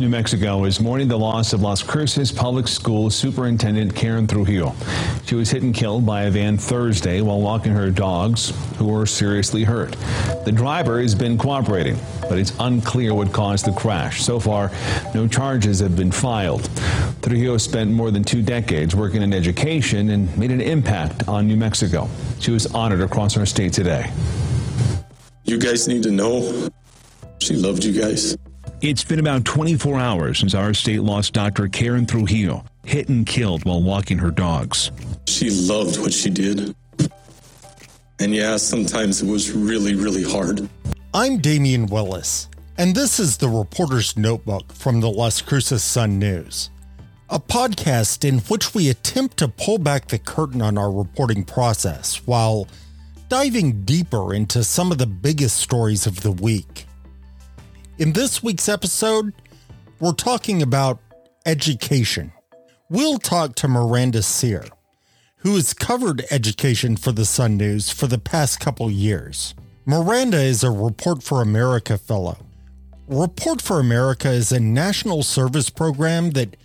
New Mexico is mourning the loss of Las Cruces Public School Superintendent Karen Trujillo. She was hit and killed by a van Thursday while walking her dogs, who were seriously hurt. The driver has been cooperating, but it's unclear what caused the crash. So far, no charges have been filed. Trujillo spent more than two decades working in education and made an impact on New Mexico. She was honored across our state today. You guys need to know she loved you guys. It's been about 24 hours since our state lost Dr. Karen Trujillo, hit and killed while walking her dogs. She loved what she did. And yeah, sometimes it was really, really hard. I'm Damien Willis, and this is the Reporter's Notebook from the Las Cruces Sun News, a podcast in which we attempt to pull back the curtain on our reporting process while diving deeper into some of the biggest stories of the week. In this week's episode, we're talking about education. We'll talk to Miranda Cyr, who has covered education for the Sun News for the past couple years. Miranda is a Report for America fellow. Report for America is a national service program that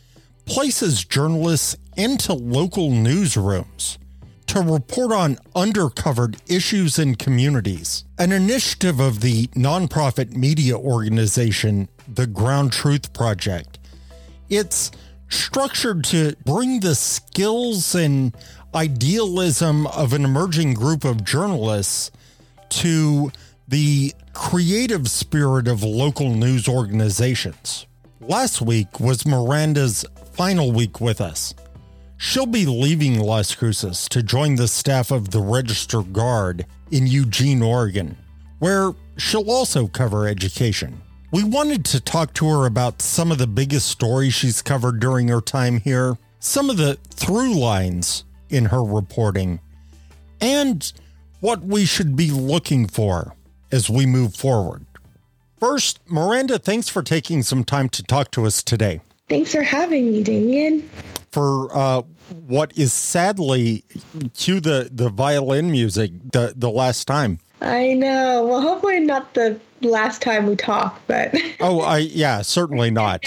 places journalists into local newsrooms to report on undercovered issues in communities, an initiative of the nonprofit media organization, the Ground Truth Project. It's structured to bring the skills and idealism of an emerging group of journalists to the creative spirit of local news organizations. Last week was Miranda's final week with us. She'll be leaving Las Cruces to join the staff of the Register Guard in Eugene, Oregon, where she'll also cover education. We wanted to talk to her about some of the biggest stories she's covered during her time here, some of the through lines in her reporting, and what we should be looking for as we move forward. First, Miranda, thanks for taking some time to talk to us today. Thanks for having me, Damien. For uh, what is sadly, cue the, the violin music the, the last time. I know. Well, hopefully not the last time we talk, but. oh, I yeah, certainly not.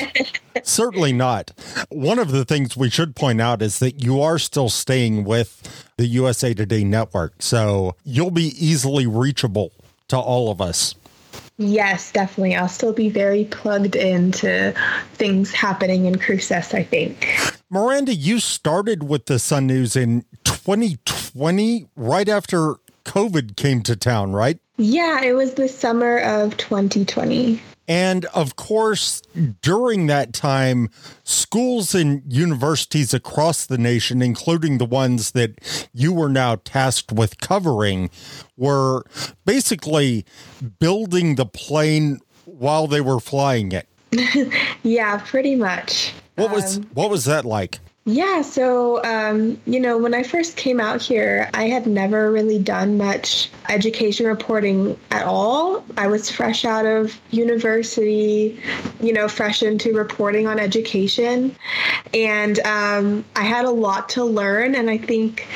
certainly not. One of the things we should point out is that you are still staying with the USA Today network, so you'll be easily reachable to all of us. Yes, definitely. I'll still be very plugged into things happening in Cruces, I think. Miranda, you started with the Sun News in 2020, right after COVID came to town, right? Yeah, it was the summer of 2020. And of course, during that time, schools and universities across the nation, including the ones that you were now tasked with covering, were basically building the plane while they were flying it. yeah, pretty much. What was um, what was that like? Yeah, so, um, you know, when I first came out here, I had never really done much education reporting at all. I was fresh out of university, you know, fresh into reporting on education. And um, I had a lot to learn. And I think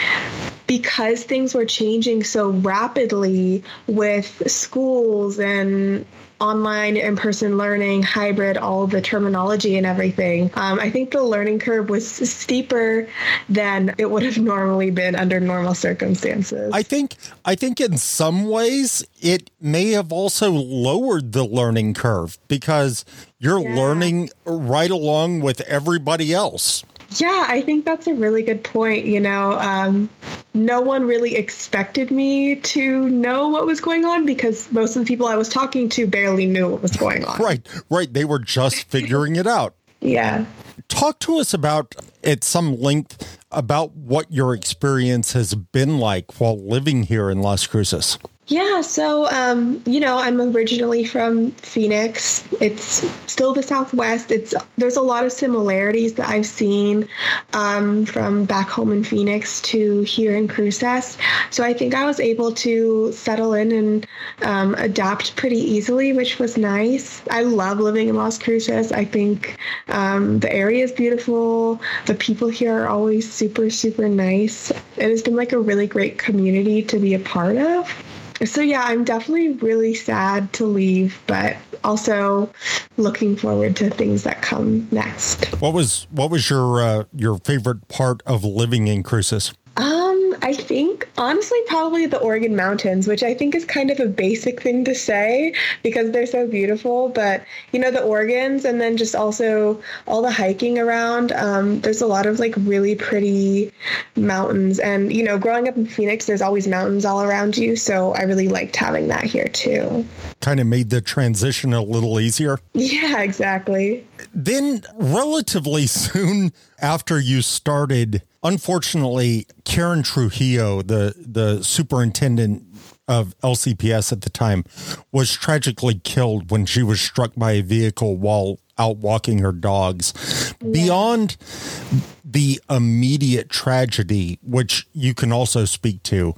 because things were changing so rapidly with schools and online in-person learning, hybrid, all the terminology and everything. Um, I think the learning curve was steeper than it would have normally been under normal circumstances. I think I think in some ways it may have also lowered the learning curve because you're yeah. learning right along with everybody else. Yeah, I think that's a really good point. You know, um, no one really expected me to know what was going on because most of the people I was talking to barely knew what was going on. right, right. They were just figuring it out. Yeah. Talk to us about, at some length, about what your experience has been like while living here in Las Cruces. Yeah, so um, you know, I'm originally from Phoenix. It's still the Southwest. It's there's a lot of similarities that I've seen um, from back home in Phoenix to here in Cruces. So I think I was able to settle in and um, adapt pretty easily, which was nice. I love living in Las Cruces. I think um, the area is beautiful. The people here are always super super nice. It has been like a really great community to be a part of. So yeah, I'm definitely really sad to leave, but also looking forward to things that come next. What was what was your uh, your favorite part of living in Cruces? I think honestly, probably the Organ Mountains, which I think is kind of a basic thing to say because they're so beautiful. But you know, the Organs, and then just also all the hiking around. Um, there's a lot of like really pretty mountains, and you know, growing up in Phoenix, there's always mountains all around you. So I really liked having that here too. Kind of made the transition a little easier. Yeah, exactly. Then, relatively soon after you started unfortunately, Karen Trujillo, the the superintendent of LCPS at the time, was tragically killed when she was struck by a vehicle while out walking her dogs. Yeah. Beyond the immediate tragedy, which you can also speak to,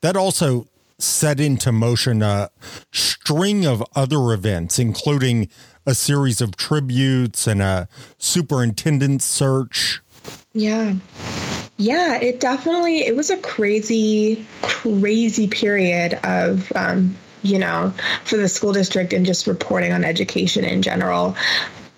that also set into motion a string of other events, including a series of tributes and a superintendent search yeah. Yeah, it definitely it was a crazy, crazy period of um, you know, for the school district and just reporting on education in general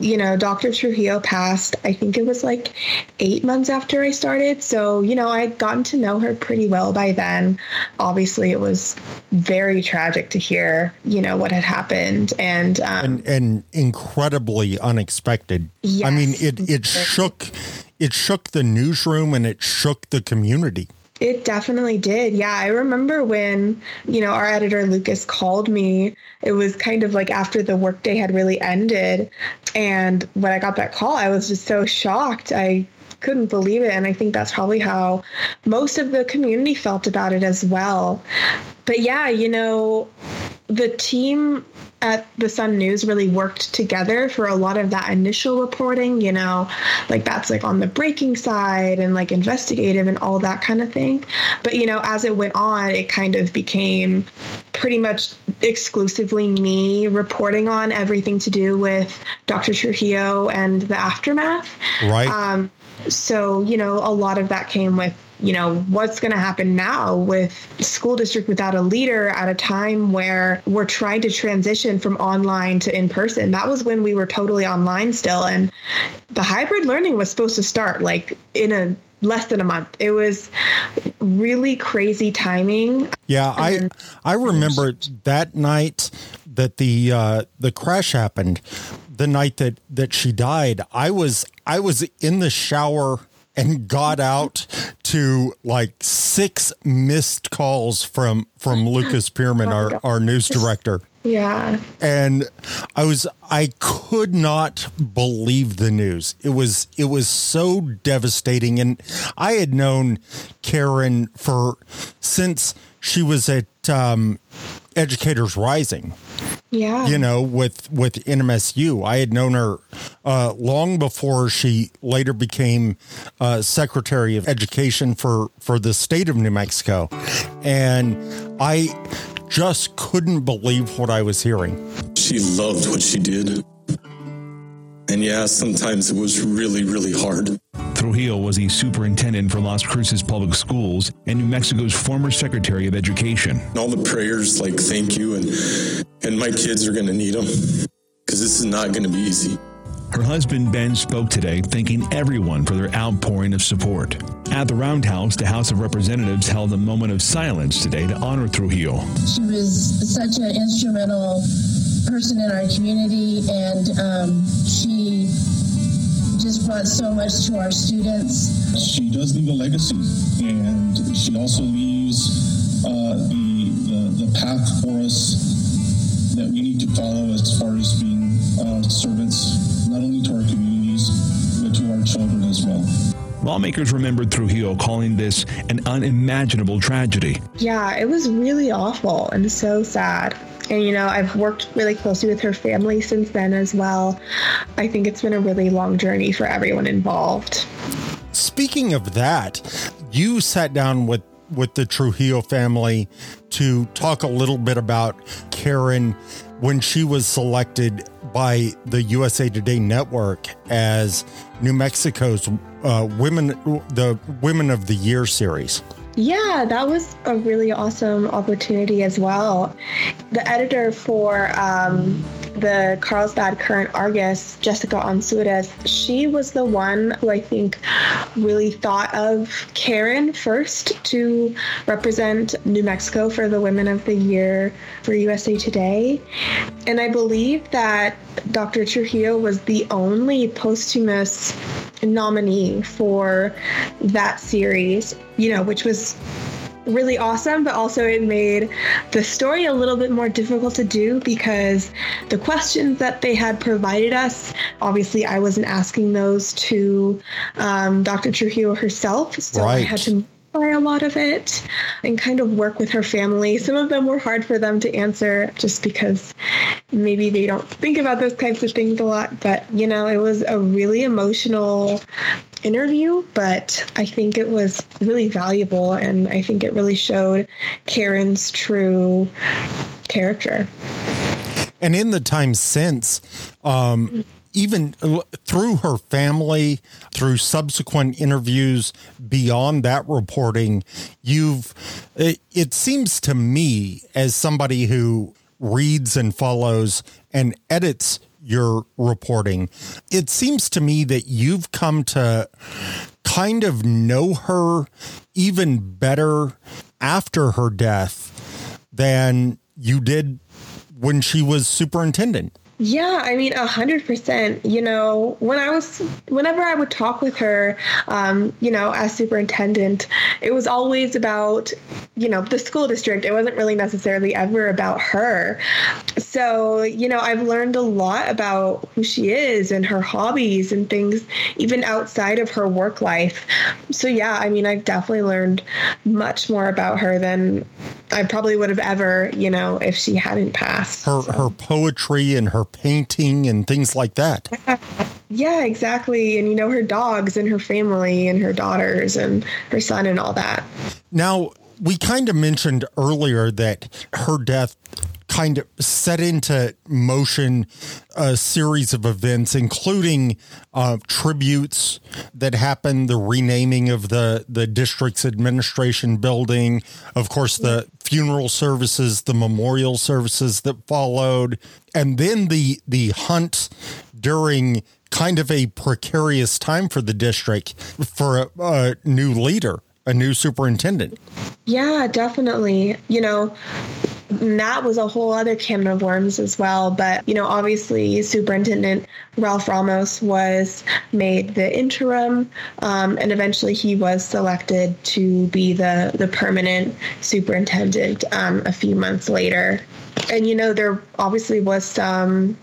you know, Dr. Trujillo passed, I think it was like eight months after I started. So, you know, I'd gotten to know her pretty well by then. Obviously, it was very tragic to hear, you know, what had happened and, um, and, and incredibly unexpected. Yes. I mean, it, it shook, it shook the newsroom and it shook the community. It definitely did. Yeah, I remember when, you know, our editor Lucas called me. It was kind of like after the workday had really ended. And when I got that call, I was just so shocked. I couldn't believe it. And I think that's probably how most of the community felt about it as well. But yeah, you know, the team at the Sun News really worked together for a lot of that initial reporting, you know, like that's like on the breaking side and like investigative and all that kind of thing. But, you know, as it went on, it kind of became pretty much exclusively me reporting on everything to do with Dr. Trujillo and the aftermath. Right. Um, so, you know, a lot of that came with you know what's going to happen now with school district without a leader at a time where we're trying to transition from online to in person that was when we were totally online still and the hybrid learning was supposed to start like in a less than a month. It was really crazy timing. Yeah i i remember that night that the uh the crash happened the night that that she died i was i was in the shower and got out to like six missed calls from from Lucas Peerman, oh our, our news director. Yeah. And I was I could not believe the news. It was it was so devastating and I had known Karen for since she was at um, Educators Rising. Yeah. You know, with with NMSU, I had known her uh, long before she later became uh, Secretary of Education for for the state of New Mexico, and I just couldn't believe what I was hearing. She loved what she did. And yeah, sometimes it was really, really hard. Trujillo was the superintendent for Las Cruces Public Schools and New Mexico's former Secretary of Education. All the prayers, like thank you, and and my kids are going to need them because this is not going to be easy. Her husband Ben spoke today, thanking everyone for their outpouring of support. At the Roundhouse, the House of Representatives held a moment of silence today to honor Trujillo. She was such an instrumental person in our community, and um, she just brought so much to our students. She does leave a legacy, and she also leaves uh, the, the, the path for us that we need to follow as far as being uh, servants, not only to our communities, but to our children as well. Lawmakers remembered Trujillo calling this an unimaginable tragedy. Yeah, it was really awful and so sad. And, you know, I've worked really closely with her family since then as well. I think it's been a really long journey for everyone involved. Speaking of that, you sat down with with the Trujillo family to talk a little bit about Karen when she was selected by the USA Today network as New Mexico's uh, women the Women of the Year series. Yeah, that was a really awesome opportunity as well. The editor for um, the Carlsbad Current Argus, Jessica Onsurez, she was the one who I think really thought of Karen first to represent New Mexico for the Women of the Year for USA Today. And I believe that Dr. Trujillo was the only posthumous nominee for that series, you know, which was really awesome, but also it made the story a little bit more difficult to do because the questions that they had provided us, obviously, I wasn't asking those to um, Dr. Trujillo herself. So right. I had to by a lot of it and kind of work with her family. Some of them were hard for them to answer just because maybe they don't think about those kinds of things a lot. But, you know, it was a really emotional interview, but I think it was really valuable and I think it really showed Karen's true character. And in the time since, um, even through her family, through subsequent interviews beyond that reporting, you've, it, it seems to me, as somebody who reads and follows and edits your reporting, it seems to me that you've come to kind of know her even better after her death than you did when she was superintendent. Yeah, I mean, a hundred percent. You know, when I was, whenever I would talk with her, um, you know, as superintendent, it was always about, you know, the school district. It wasn't really necessarily ever about her. So, you know, I've learned a lot about who she is and her hobbies and things, even outside of her work life. So, yeah, I mean, I've definitely learned much more about her than I probably would have ever, you know, if she hadn't passed. Her so. her poetry and her her painting and things like that. Yeah, exactly. And you know, her dogs and her family and her daughters and her son and all that. Now, we kind of mentioned earlier that her death kind of set into motion a series of events, including uh, tributes that happened, the renaming of the the district's administration building, of course, the funeral services, the memorial services that followed, and then the the hunt during kind of a precarious time for the district for a, a new leader, a new superintendent. Yeah, definitely. You know, that was a whole other can of worms as well. But, you know, obviously, Superintendent Ralph Ramos was made the interim, um, and eventually he was selected to be the, the permanent superintendent um, a few months later. And, you know, there obviously was some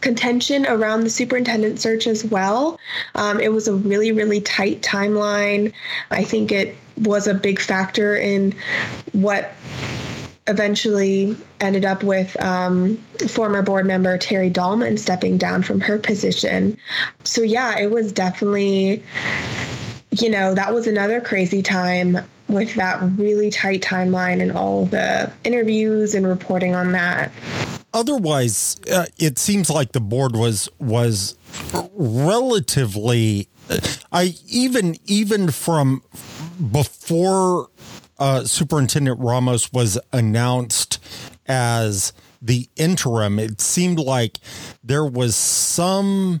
contention around the superintendent search as well. Um, it was a really, really tight timeline. I think it was a big factor in what eventually ended up with um, former board member Terrie Dallman stepping down from her position. So, yeah, it was definitely, you know, that was another crazy time with that really tight timeline and all the interviews and reporting on that. Otherwise, uh, it seems like the board was was relatively I even even from before uh, Superintendent Ramos was announced as the interim, it seemed like there was some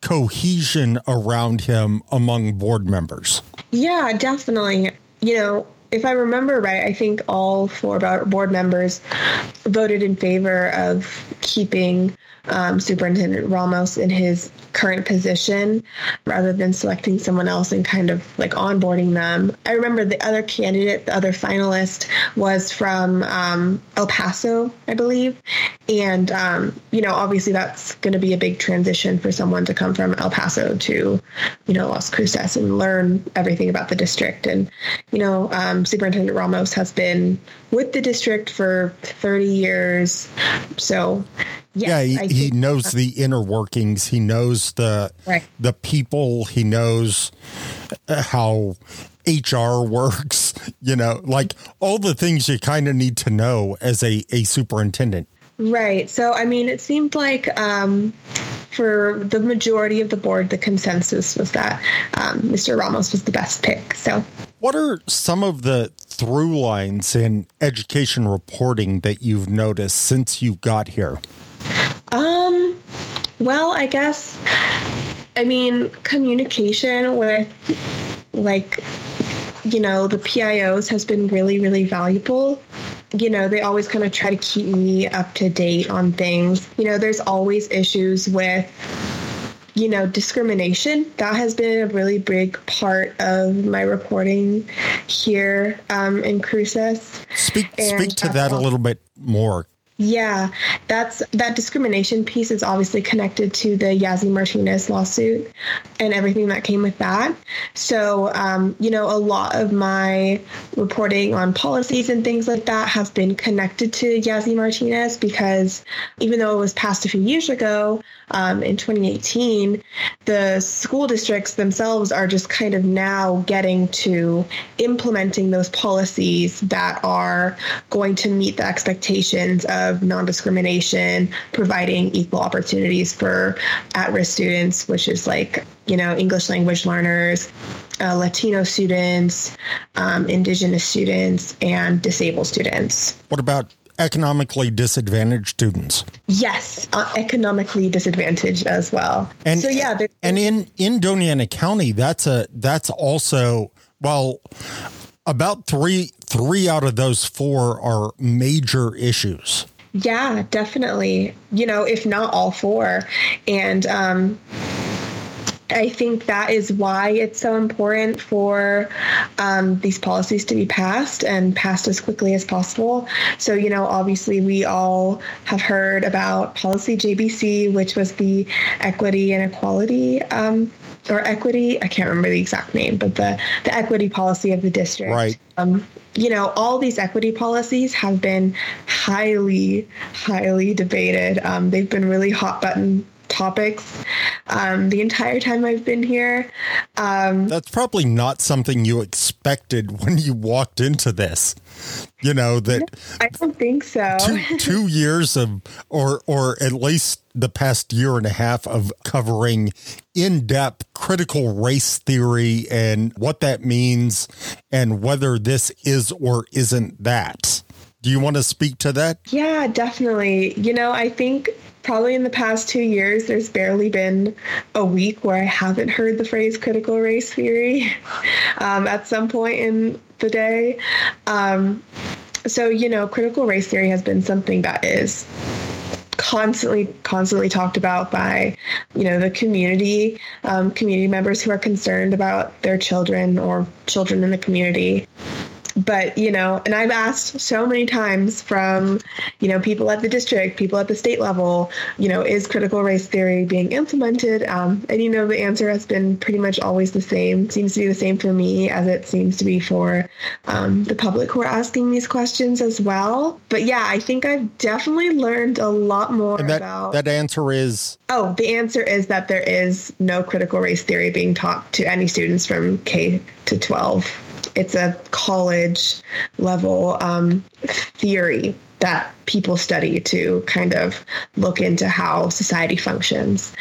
cohesion around him among board members. Yeah, definitely. You know, if I remember right, I think all four board members voted in favor of keeping um, Superintendent Ramos in his current position rather than selecting someone else and kind of like onboarding them. I remember the other candidate, the other finalist was from um, El Paso, I believe. And, um, you know, obviously that's going to be a big transition for someone to come from El Paso to, you know, Las Cruces and learn everything about the district. And, you know, um, Superintendent Ramos has been with the district for 30 years. So, yes, yeah, he, he knows the inner workings. He knows the right. the people. He knows how HR works. You know, like all the things you kind of need to know as a a superintendent. Right. So, I mean, it seemed like um, for the majority of the board, the consensus was that um, Mr. Ramos was the best pick. So, what are some of the through lines in education reporting that you've noticed since you got here? Well, I guess, I mean, communication with like, you know, the PIOs has been really, really valuable you know, they always kind of try to keep me up to date on things. You know, there's always issues with you know, discrimination. That has been a really big part of my reporting here um, in Cruces. Speak, speak to that a little bit more. Yeah, that's that discrimination piece is obviously connected to the Yazzie Martinez lawsuit and everything that came with that. So, um, you know, a lot of my reporting on policies and things like that have been connected to Yazzie Martinez because even though it was passed a few years ago um, in 2018, the school districts themselves are just kind of now getting to implementing those policies that are going to meet the expectations of non discrimination, providing equal opportunities for at risk students, which is like, you know, English language learners, uh, Latino students, um, Indigenous students, and disabled students. What about economically disadvantaged students. Yes, uh, economically disadvantaged as well. And so yeah, and in in Doña Ana County, that's a that's also well about three three out of those four are major issues. Yeah, definitely. You know, if not all four. And um, I think that is why it's so important for um, these policies to be passed and passed as quickly as possible. So, you know, obviously, we all have heard about Policy JBC, which was the equity and equality um, or equity. I can't remember the exact name, but the the equity policy of the district. Right. Um, you know, all these equity policies have been highly, highly debated. Um, they've been really hot button topics um, the entire time I've been here. Um, That's probably not something you expected when you walked into this. You know that I don't think so. two, two years of, or or at least the past year and a half of covering in depth critical race theory and what that means and whether this is or isn't that. Do you want to speak to that? Yeah, definitely. You know, I think probably in the past two years, there's barely been a week where I haven't heard the phrase critical race theory um, at some point in the day. Um, so, you know, critical race theory has been something that is constantly constantly talked about by you know the community um, community members who are concerned about their children or children in the community but you know and i've asked so many times from you know people at the district people at the state level you know is critical race theory being implemented? Um, and you know the answer has been pretty much always the same. Seems to be the same for me as it seems to be for um, the public who are asking these questions as well. But yeah i think i've definitely learned a lot more and that, about that answer is oh the answer is that there is no critical race theory being taught to any students from k to 12 it's a college level um, theory that people study to kind of look into how society functions.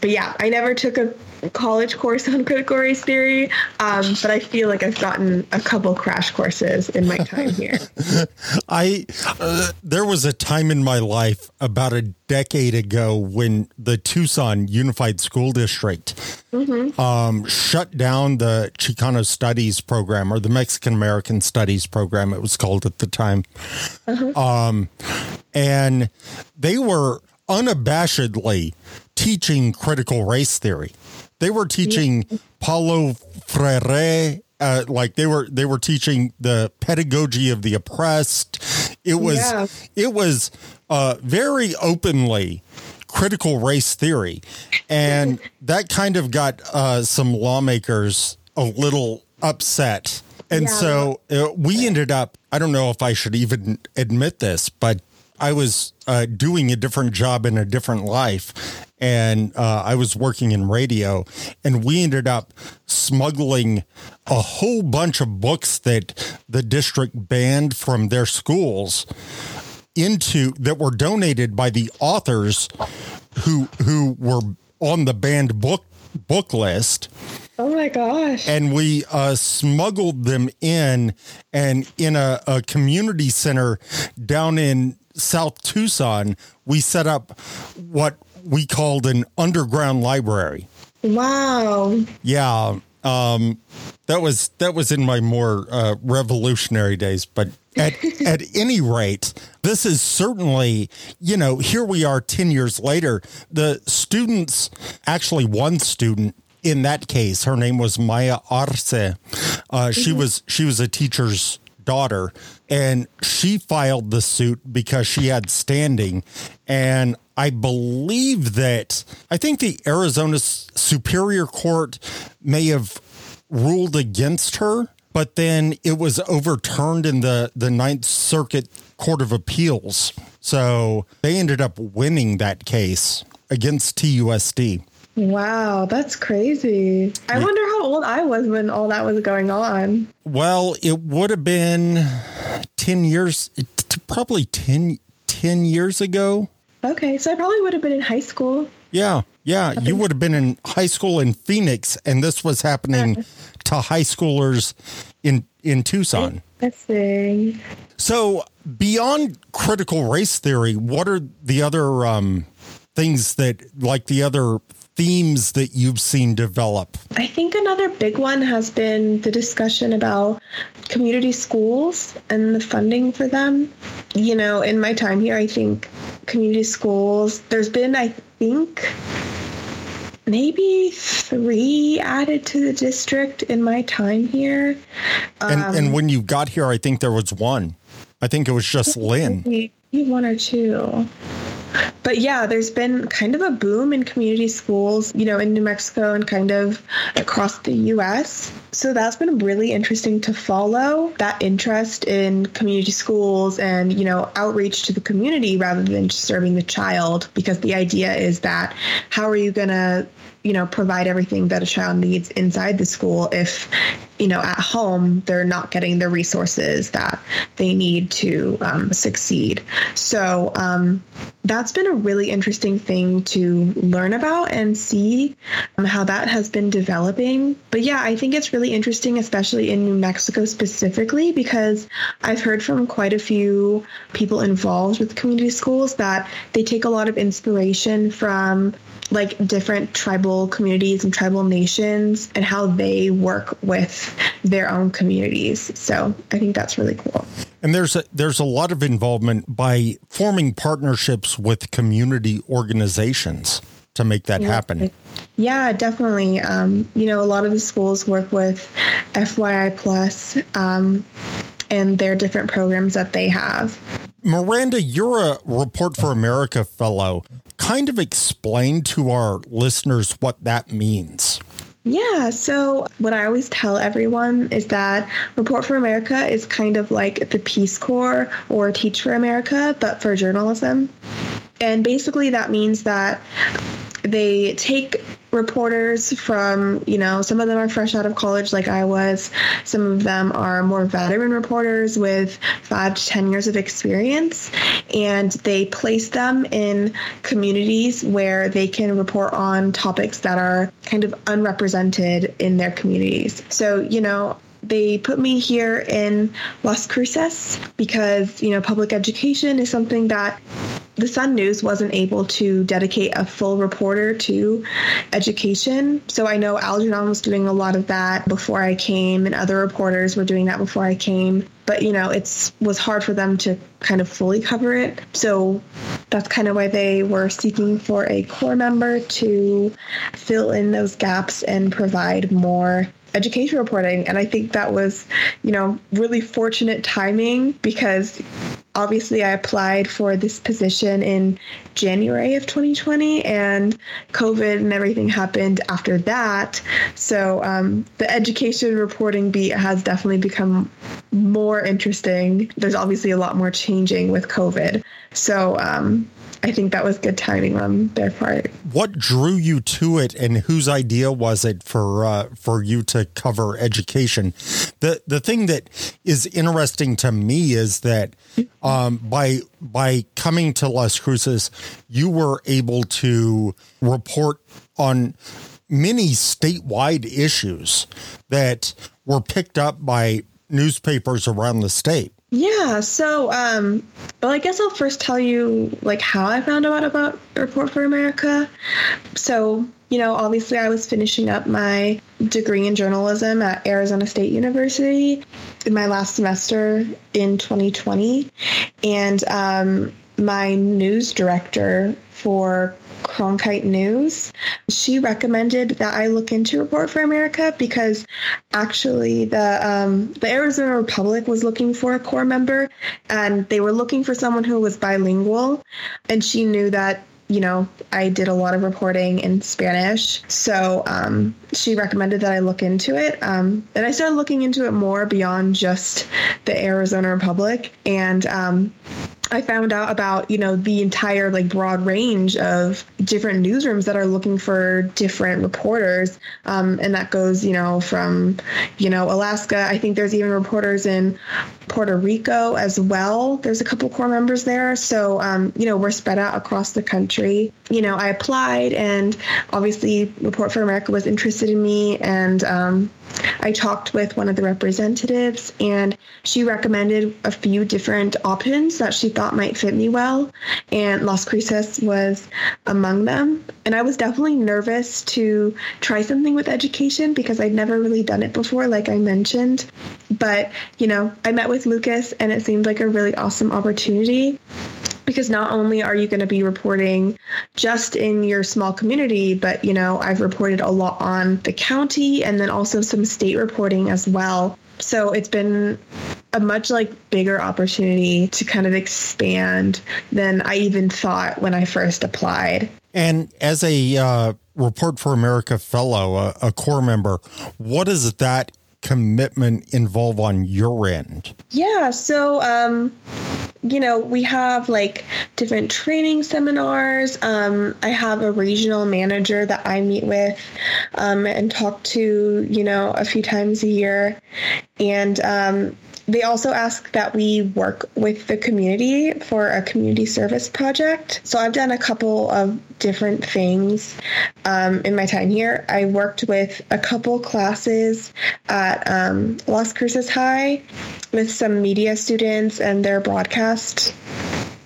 But yeah, I never took a college course on critical race theory, um, but I feel like I've gotten a couple crash courses in my time here. I uh, there was a time in my life about a decade ago when the Tucson Unified School District mm-hmm. um, shut down the Chicano Studies program or the Mexican American Studies program. It was called at the time. Uh-huh. Um, and they were unabashedly teaching critical race theory. They were teaching yeah. Paulo Freire. Uh, like they were they were teaching the pedagogy of the oppressed. It was yeah. it was uh, very openly critical race theory, and that kind of got uh, some lawmakers a little upset. And yeah. so uh, we ended up. I don't know if I should even admit this, but I was uh, doing a different job in a different life, and uh, I was working in radio, and we ended up smuggling a whole bunch of books that the district banned from their schools into that were donated by the authors who who were on the banned book book list. Oh my gosh. And we uh, smuggled them in and in a, a community center down in South Tucson, we set up what we called an underground library. Wow. Yeah. Um, that was that was in my more uh, revolutionary days, but at at any rate, this is certainly you know here we are ten years later. The students actually one student in that case, her name was Maya Arce. Uh, mm-hmm. She was she was a teacher's daughter, and she filed the suit because she had standing. And I believe that I think the Arizona Superior Court may have ruled against her, but then it was overturned in the, the Ninth Circuit Court of Appeals. So they ended up winning that case against TUSD. Wow, that's crazy. I yeah. wonder how old I was when all that was going on. Well, it would have been 10 years, probably 10, 10 years ago. Okay, so I probably would have been in high school. Yeah, yeah. You would have been in high school in Phoenix, and this was happening to high schoolers in in Tucson. Interesting. So, beyond critical race theory, what are the other um, things that, like the other themes that you've seen develop? I think another big one has been the discussion about community schools and the funding for them. You know, in my time here, I think community schools, there's been, I think, maybe three added to the district in my time here. And, um, and when you got here, I think there was one. I think it was just Lynn. One or two. But yeah, there's been kind of a boom in community schools, you know, in New Mexico and kind of across the US. So that's been really interesting to follow that interest in community schools and, you know, outreach to the community rather than just serving the child because the idea is that how are you going to you know provide everything that a child needs inside the school if you know at home they're not getting the resources that they need to um, succeed. So um, that's been a really interesting thing to learn about and see um, how that has been developing. But yeah i think it's really interesting especially in new mexico specifically because i've heard from quite a few people involved with community schools that they take a lot of inspiration from like different tribal communities and tribal nations and how they work with their own communities. So I think that's really cool. And there's a, there's a lot of involvement by forming partnerships with community organizations to make that happen. Yeah, definitely. Um, you know, a lot of the schools work with FYI Plus um, and their different programs that they have. Miranda, you're a Report for America fellow kind of explain to our listeners what that means? Yeah, so what I always tell everyone is that Report for America is kind of like the Peace Corps or Teach for America, but for journalism. And basically, that means that they take reporters from, you know, some of them are fresh out of college like I was. Some of them are more veteran reporters with five to 10 years of experience. And they place them in communities where they can report on topics that are kind of unrepresented in their communities. So, you know, they put me here in Las Cruces because, you know, public education is something that the Sun News wasn't able to dedicate a full reporter to education. So I know Algernon was doing a lot of that before I came, and other reporters were doing that before I came. But you know, it's was hard for them to kind of fully cover it. So that's kind of why they were seeking for a corps member to fill in those gaps and provide more education reporting. And I think that was, you know, really fortunate timing because obviously I applied for this position in January of 2020 and COVID and everything happened after that. So um, the education reporting beat has definitely become more interesting. There's obviously a lot more changing with COVID. So, um, I think that was good timing on their part. What drew you to it, and whose idea was it for uh, for you to cover education? the The thing that is interesting to me is that um, by by coming to Las Cruces, you were able to report on many statewide issues that were picked up by newspapers around the state. Yeah, so um well I guess I'll first tell you like how I found out about Report for America. So, you know, obviously I was finishing up my degree in journalism at Arizona State University in my last semester in 2020 and um my news director for Cronkite News. She recommended that I look into Report for America because actually the um, the Arizona Republic was looking for a corps member, and they were looking for someone who was bilingual, and she knew that you know, I did a lot of reporting in Spanish. So um, she recommended that I look into it. Um, and I started looking into it more beyond just the Arizona Republic. And um, I found out about, you know, the entire like broad range of different newsrooms that are looking for different reporters. Um, and that goes, you know, from, you know, Alaska. I think there's even reporters in Puerto Rico as well. There's a couple corps members there. So, um, you know, we're spread out across the country. You know, I applied and obviously Report for America was interested in me and um, I talked with one of the representatives and she recommended a few different options that she thought might fit me well. And Las Cruces was among them. And I was definitely nervous to try something with education because I'd never really done it before, like I mentioned. But, you know, I met with Lucas and it seemed like a really awesome opportunity because not only are you going to be reporting just in your small community, but you know, I've reported a lot on the county and then also some state reporting as well. So it's been a much like bigger opportunity to kind of expand than I even thought when I first applied. And as a uh, Report for America fellow, a, a corps member, what does that commitment involve on your end? Yeah, so um, you know, we have like different training seminars. Um, I have a regional manager that I meet with um, and talk to, you know, a few times a year. And um, they also ask that we work with the community for a community service project. So I've done a couple of different things um, in my time here. I worked with a couple classes at um, Las Cruces High with some media students and their broadcast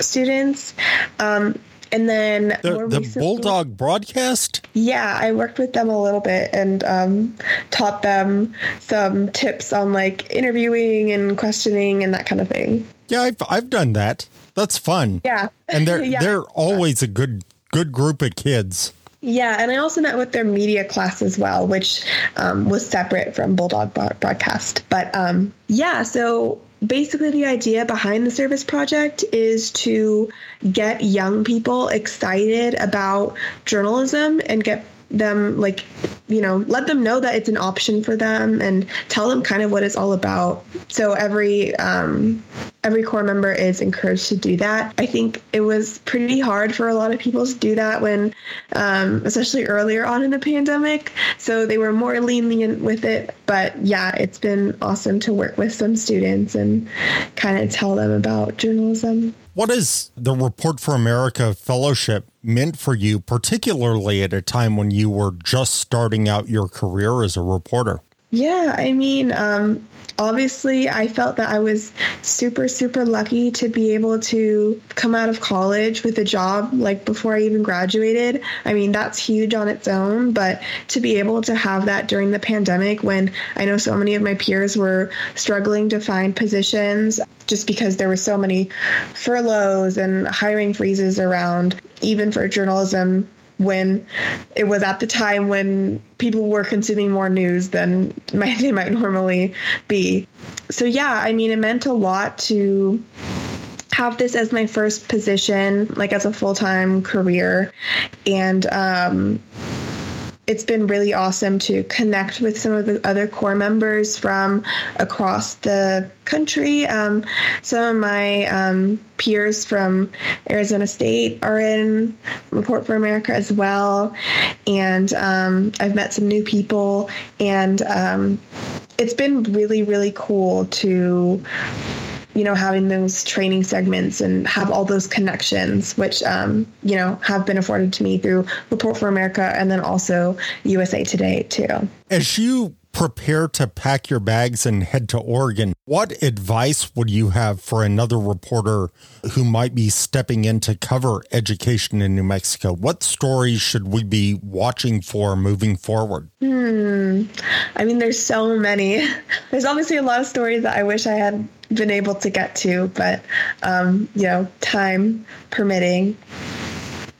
students. Um, and then the, the recently, Bulldog broadcast? Yeah, I worked with them a little bit and um, taught them some tips on like interviewing and questioning and that kind of thing. Yeah, I've I've done that. That's fun. Yeah, and they're yeah. they're always a good good group of kids. Yeah, and I also met with their media class as well, which um, was separate from Bulldog broadcast. But um, yeah, so basically the idea behind the service project is to get young people excited about journalism and get them like you know let them know that it's an option for them and tell them kind of what it's all about. So every um, every corps member is encouraged to do that. I think it was pretty hard for a lot of people to do that when um, especially earlier on in the pandemic. So they were more lenient with it. But yeah it's been awesome to work with some students and kind of tell them about journalism what is the Report for America Fellowship meant for you, particularly at a time when you were just starting out your career as a reporter? Yeah, I mean, um, obviously, I felt that I was super, super lucky to be able to come out of college with a job like before I even graduated. I mean, that's huge on its own, but to be able to have that during the pandemic when I know so many of my peers were struggling to find positions just because there were so many furloughs and hiring freezes around, even for journalism when it was at the time when people were consuming more news than they might normally be. So, yeah, I mean, it meant a lot to have this as my first position, like as a full time career. And, um, it's been really awesome to connect with some of the other corps members from across the country. Um, some of my um, peers from Arizona State are in Report for America as well. And um, I've met some new people, and um, it's been really, really cool to you know, having those training segments and have all those connections, which, um, you know, have been afforded to me through Report for America and then also USA Today, too. As you prepare to pack your bags and head to Oregon, what advice would you have for another reporter who might be stepping in to cover education in New Mexico? What stories should we be watching for moving forward? Hmm. I mean, there's so many. There's obviously a lot of stories that I wish I had been able to get to, but, um, you know, time permitting.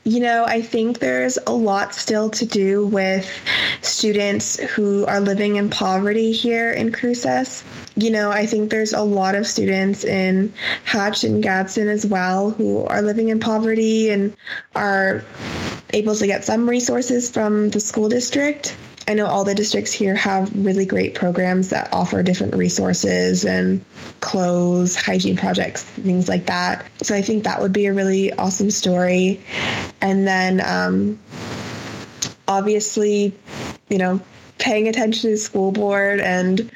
You know, I think there's a lot still to do with students who are living in poverty here in Cruces. You know, I think there's a lot of students in Hatch and Gadsden as well who are living in poverty and are able to get some resources from the school district. I know all the districts here have really great programs that offer different resources and clothes, hygiene projects, things like that. So I think that would be a really awesome story. And then um, obviously, you know, paying attention to school board and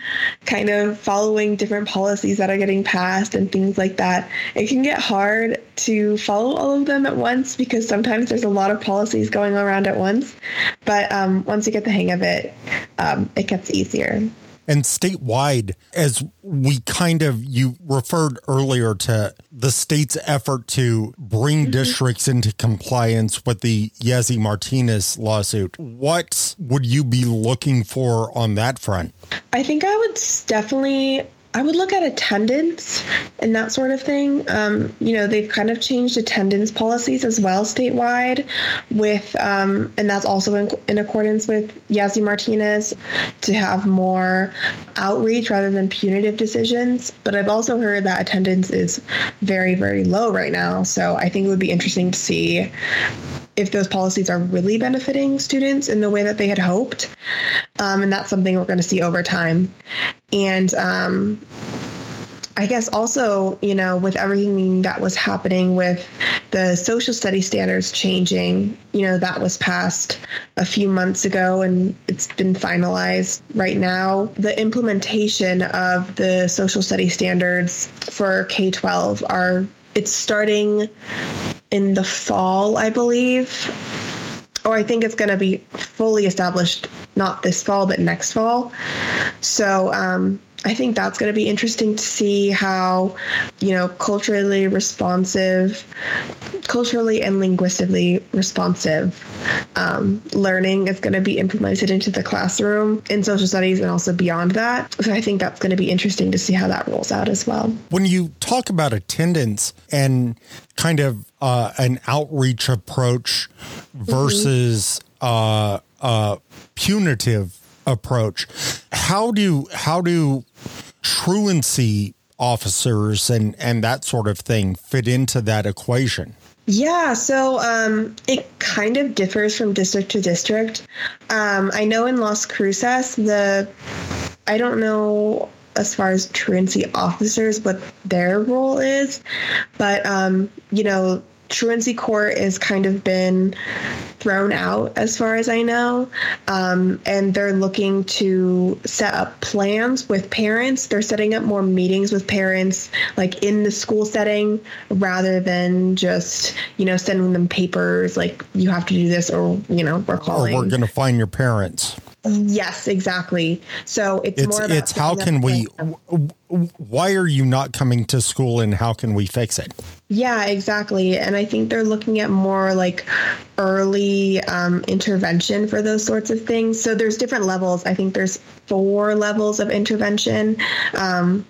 kind of following different policies that are getting passed and things like that. It can get hard to follow all of them at once because sometimes there's a lot of policies going around at once. But um, once you get the hang of it, um, it gets easier and statewide, as we kind of, you referred earlier to the state's effort to bring mm-hmm. districts into compliance with the Yazzie Martinez lawsuit. What would you be looking for on that front? I think I would definitely I would look at attendance and that sort of thing. Um, you know, they've kind of changed attendance policies as well statewide, with um, and that's also in, in accordance with Yazzie Martinez to have more outreach rather than punitive decisions. But I've also heard that attendance is very, very low right now. So I think it would be interesting to see if those policies are really benefiting students in the way that they had hoped. Um, and that's something we're going to see over time. And um, I guess also, you know, with everything that was happening with the social study standards changing, you know, that was passed a few months ago and it's been finalized right now. The implementation of the social study standards for K 12 are, it's starting in the fall, I believe. Or I think it's going to be fully established not this fall, but next fall. So um, I think that's going to be interesting to see how, you know, culturally responsive, culturally and linguistically responsive um, learning is going to be implemented into the classroom in social studies and also beyond that. So I think that's going to be interesting to see how that rolls out as well. When you talk about attendance and kind of uh, an outreach approach versus mm-hmm. uh, uh, punitive approach. How do how do truancy officers and and that sort of thing fit into that equation? Yeah, so um, it kind of differs from district to district. Um, I know in Las Cruces, the I don't know as far as truancy officers what their role is, but um, you know truancy court has kind of been thrown out as far as I know. Um, and they're looking to set up plans with parents. They're setting up more meetings with parents, like in the school setting, rather than just, you know, sending them papers like you have to do this or, you know, we're calling. Or we're going to find your parents. Yes, exactly. So it's, it's more it's how can we why are you not coming to school and how can we fix it? Yeah, exactly. And I think they're looking at more like early um, intervention for those sorts of things. So there's different levels. I think there's four levels of intervention. Um,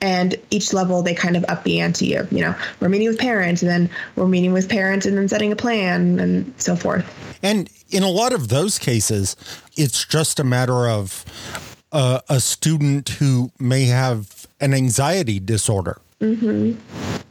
and each level they kind of up the ante of, you know, we're meeting with parents and then we're meeting with parents and then setting a plan and so forth. And in a lot of those cases, it's just a matter of uh, a student who may have an anxiety disorder. Mm-hmm.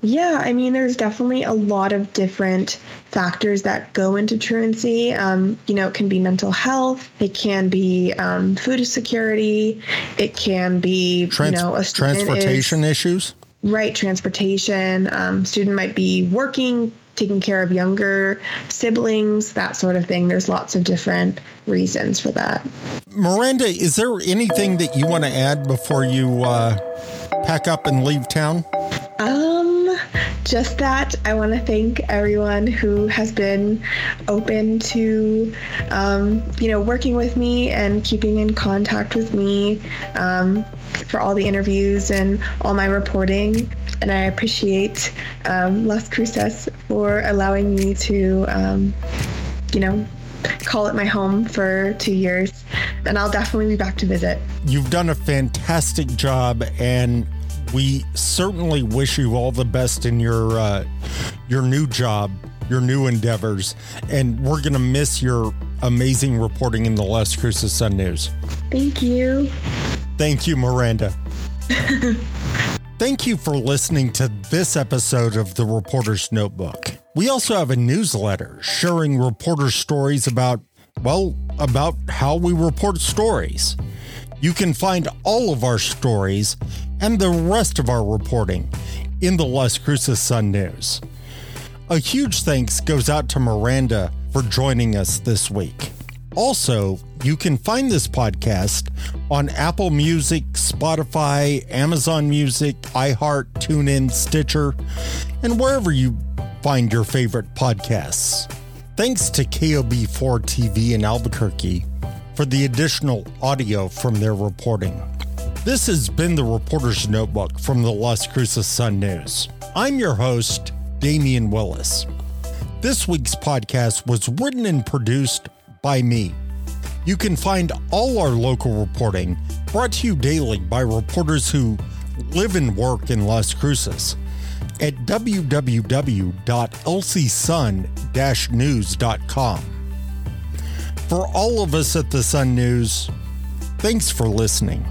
Yeah, I mean, there's definitely a lot of different factors that go into truancy. Um, you know, it can be mental health, it can be um, food security, it can be, Trans- you know, a transportation is, issues. Right, transportation. Um, student might be working, taking care of younger siblings, that sort of thing. There's lots of different reasons for that. Miranda, is there anything that you want to add before you uh, pack up and leave town? Um, just that I want to thank everyone who has been open to, um, you know, working with me and keeping in contact with me um, for all the interviews and all my reporting. And I appreciate um, Las Cruces for allowing me to, um, you know, call it my home for two years. And I'll definitely be back to visit. You've done a fantastic job, and we certainly wish you all the best in your uh, your new job, your new endeavors, and we're gonna miss your amazing reporting in the Las Cruces Sun News. Thank you. Thank you, Miranda. Thank you for listening to this episode of the Reporter's Notebook. We also have a newsletter sharing reporter stories about, well, about how we report stories. You can find all of our stories and the rest of our reporting in the Las Cruces Sun News. A huge thanks goes out to Miranda for joining us this week. Also, you can find this podcast on Apple Music, Spotify, Amazon Music, iHeart, TuneIn, Stitcher, and wherever you find your favorite podcasts. Thanks to KOB4 TV in Albuquerque for the additional audio from their reporting. This has been the Reporter's Notebook from the Las Cruces Sun News. I'm your host, Damien Willis. This week's podcast was written and produced by me. You can find all our local reporting brought to you daily by reporters who live and work in Las Cruces at www.lcsun-news.com. For all of us at the Sun News, thanks for listening.